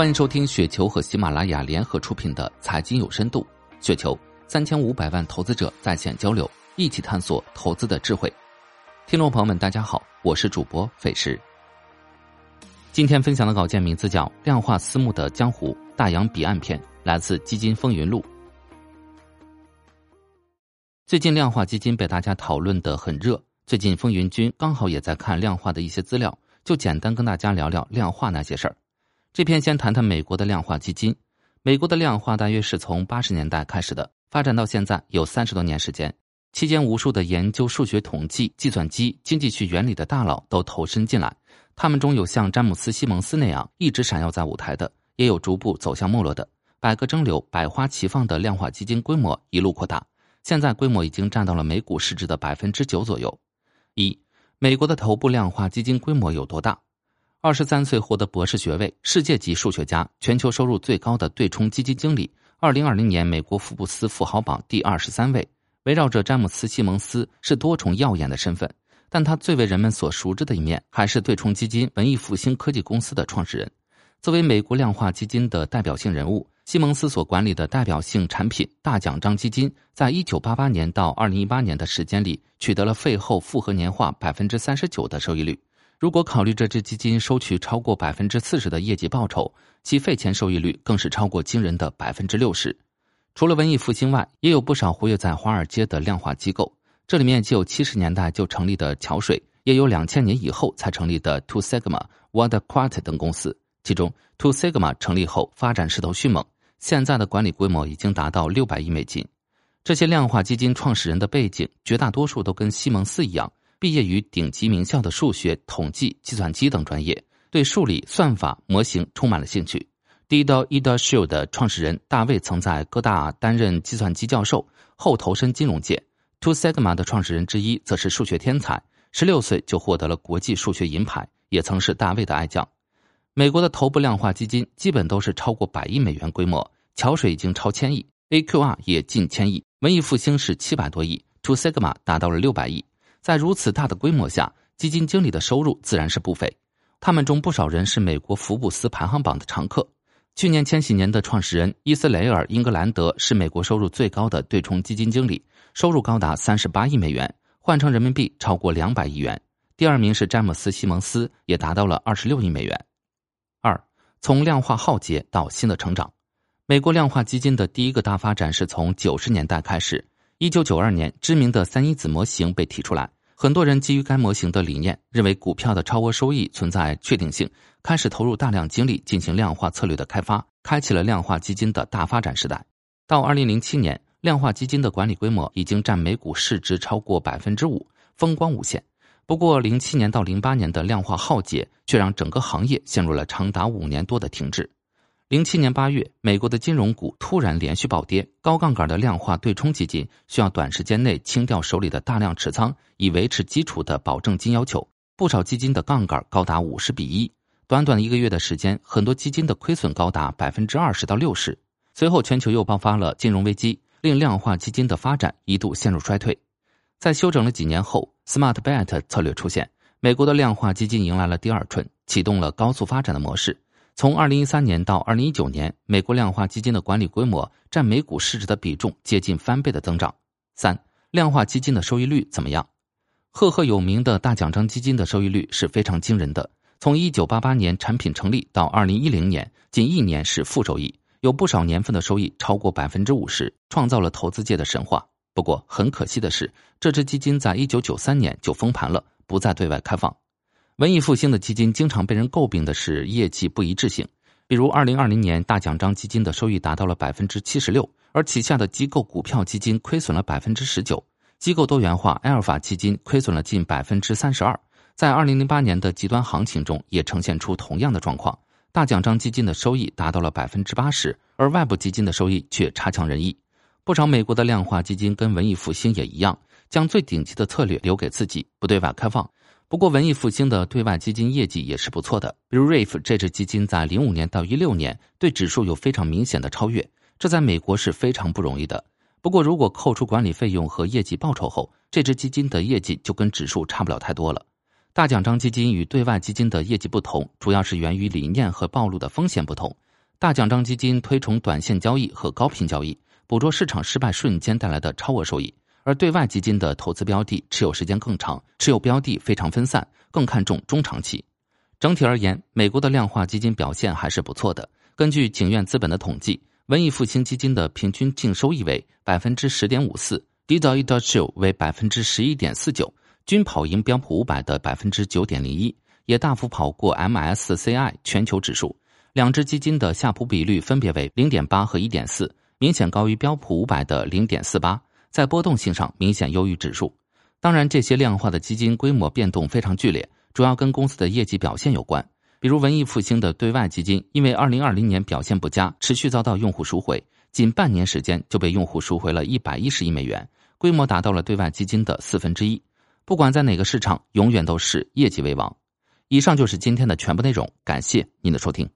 欢迎收听雪球和喜马拉雅联合出品的《财经有深度》，雪球三千五百万投资者在线交流，一起探索投资的智慧。听众朋友们，大家好，我是主播费时。今天分享的稿件名字叫《量化私募的江湖大洋彼岸篇》，来自基金风云录。最近量化基金被大家讨论的很热，最近风云君刚好也在看量化的一些资料，就简单跟大家聊聊量化那些事儿。这篇先谈谈美国的量化基金。美国的量化大约是从八十年代开始的，发展到现在有三十多年时间。期间，无数的研究数学统计、计算机、经济学原理的大佬都投身进来。他们中有像詹姆斯·西蒙斯那样一直闪耀在舞台的，也有逐步走向没落的。百舸争流、百花齐放的量化基金规模一路扩大，现在规模已经占到了美股市值的百分之九左右。一，美国的头部量化基金规模有多大？二十三岁获得博士学位、世界级数学家、全球收入最高的对冲基金经理，二零二零年美国福布斯富豪榜第二十三位。围绕着詹姆斯·西蒙斯是多重耀眼的身份，但他最为人们所熟知的一面还是对冲基金文艺复兴科技公司的创始人。作为美国量化基金的代表性人物，西蒙斯所管理的代表性产品大奖章基金，在一九八八年到二零一八年的时间里，取得了费后复合年化百分之三十九的收益率。如果考虑这支基金收取超过百分之四十的业绩报酬，其费前收益率更是超过惊人的百分之六十。除了文艺复兴外，也有不少活跃在华尔街的量化机构。这里面既有七十年代就成立的桥水，也有两千年以后才成立的 Two Sigma、Waterquart 等公司。其中，Two Sigma 成立后发展势头迅猛，现在的管理规模已经达到六百亿美金。这些量化基金创始人的背景，绝大多数都跟西蒙斯一样。毕业于顶级名校的数学、统计、计算机等专业，对数理、算法、模型充满了兴趣。第一刀 Eda Shield 的创始人大卫曾在哥大担任计算机教授，后投身金融界。Two Sigma 的创始人之一则是数学天才，十六岁就获得了国际数学银牌，也曾是大卫的爱将。美国的头部量化基金基本都是超过百亿美元规模，桥水已经超千亿，AQR 也近千亿，文艺复兴是七百多亿，Two Sigma 达到了六百亿。在如此大的规模下，基金经理的收入自然是不菲。他们中不少人是美国福布斯排行榜的常客。去年千禧年的创始人伊斯雷尔·英格兰德是美国收入最高的对冲基金经理，收入高达三十八亿美元，换成人民币超过两百亿元。第二名是詹姆斯·西蒙斯，也达到了二十六亿美元。二，从量化浩劫到新的成长，美国量化基金的第一个大发展是从九十年代开始。一九九二年，知名的三一子模型被提出来，很多人基于该模型的理念，认为股票的超额收益存在确定性，开始投入大量精力进行量化策略的开发，开启了量化基金的大发展时代。到二零零七年，量化基金的管理规模已经占每股市值超过百分之五，风光无限。不过，零七年到零八年的量化浩劫却让整个行业陷入了长达五年多的停滞。零七年八月，美国的金融股突然连续暴跌，高杠杆的量化对冲基金需要短时间内清掉手里的大量持仓，以维持基础的保证金要求。不少基金的杠杆高达五十比一，短短一个月的时间，很多基金的亏损高达百分之二十到六十。随后，全球又爆发了金融危机，令量化基金的发展一度陷入衰退。在休整了几年后，Smart Bet 策略出现，美国的量化基金迎来了第二春，启动了高速发展的模式。从二零一三年到二零一九年，美国量化基金的管理规模占美股市值的比重接近翻倍的增长。三，量化基金的收益率怎么样？赫赫有名的大奖章基金的收益率是非常惊人的。从一九八八年产品成立到二零一零年，仅一年是负收益，有不少年份的收益超过百分之五十，创造了投资界的神话。不过很可惜的是，这支基金在一九九三年就封盘了，不再对外开放。文艺复兴的基金经常被人诟病的是业绩不一致性，比如二零二零年大奖章基金的收益达到了百分之七十六，而旗下的机构股票基金亏损了百分之十九，机构多元化埃尔法基金亏损了近百分之三十二。在二零零八年的极端行情中，也呈现出同样的状况，大奖章基金的收益达到了百分之八十，而外部基金的收益却差强人意。不少美国的量化基金跟文艺复兴也一样，将最顶级的策略留给自己，不对外开放。不过，文艺复兴的对外基金业绩也是不错的。比如，RAF 这支基金在零五年到一六年对指数有非常明显的超越，这在美国是非常不容易的。不过，如果扣除管理费用和业绩报酬后，这支基金的业绩就跟指数差不了太多了。大奖章基金与对外基金的业绩不同，主要是源于理念和暴露的风险不同。大奖章基金推崇短线交易和高频交易，捕捉市场失败瞬间带来的超额收益；而对外基金的投资标的持有时间更长，持有标的非常分散，更看重中长期。整体而言，美国的量化基金表现还是不错的。根据景苑资本的统计，文艺复兴基金的平均净收益为百分之十点五四 d i d a d c 为百分之十一点四九，均跑赢标普五百的百分之九点零一，也大幅跑过 MSCI 全球指数。两只基金的夏普比率分别为零点八和一点四，明显高于标普五百的零点四八，在波动性上明显优于指数。当然，这些量化的基金规模变动非常剧烈。主要跟公司的业绩表现有关，比如文艺复兴的对外基金，因为二零二零年表现不佳，持续遭到用户赎回，仅半年时间就被用户赎回了一百一十亿美元，规模达到了对外基金的四分之一。不管在哪个市场，永远都是业绩为王。以上就是今天的全部内容，感谢您的收听。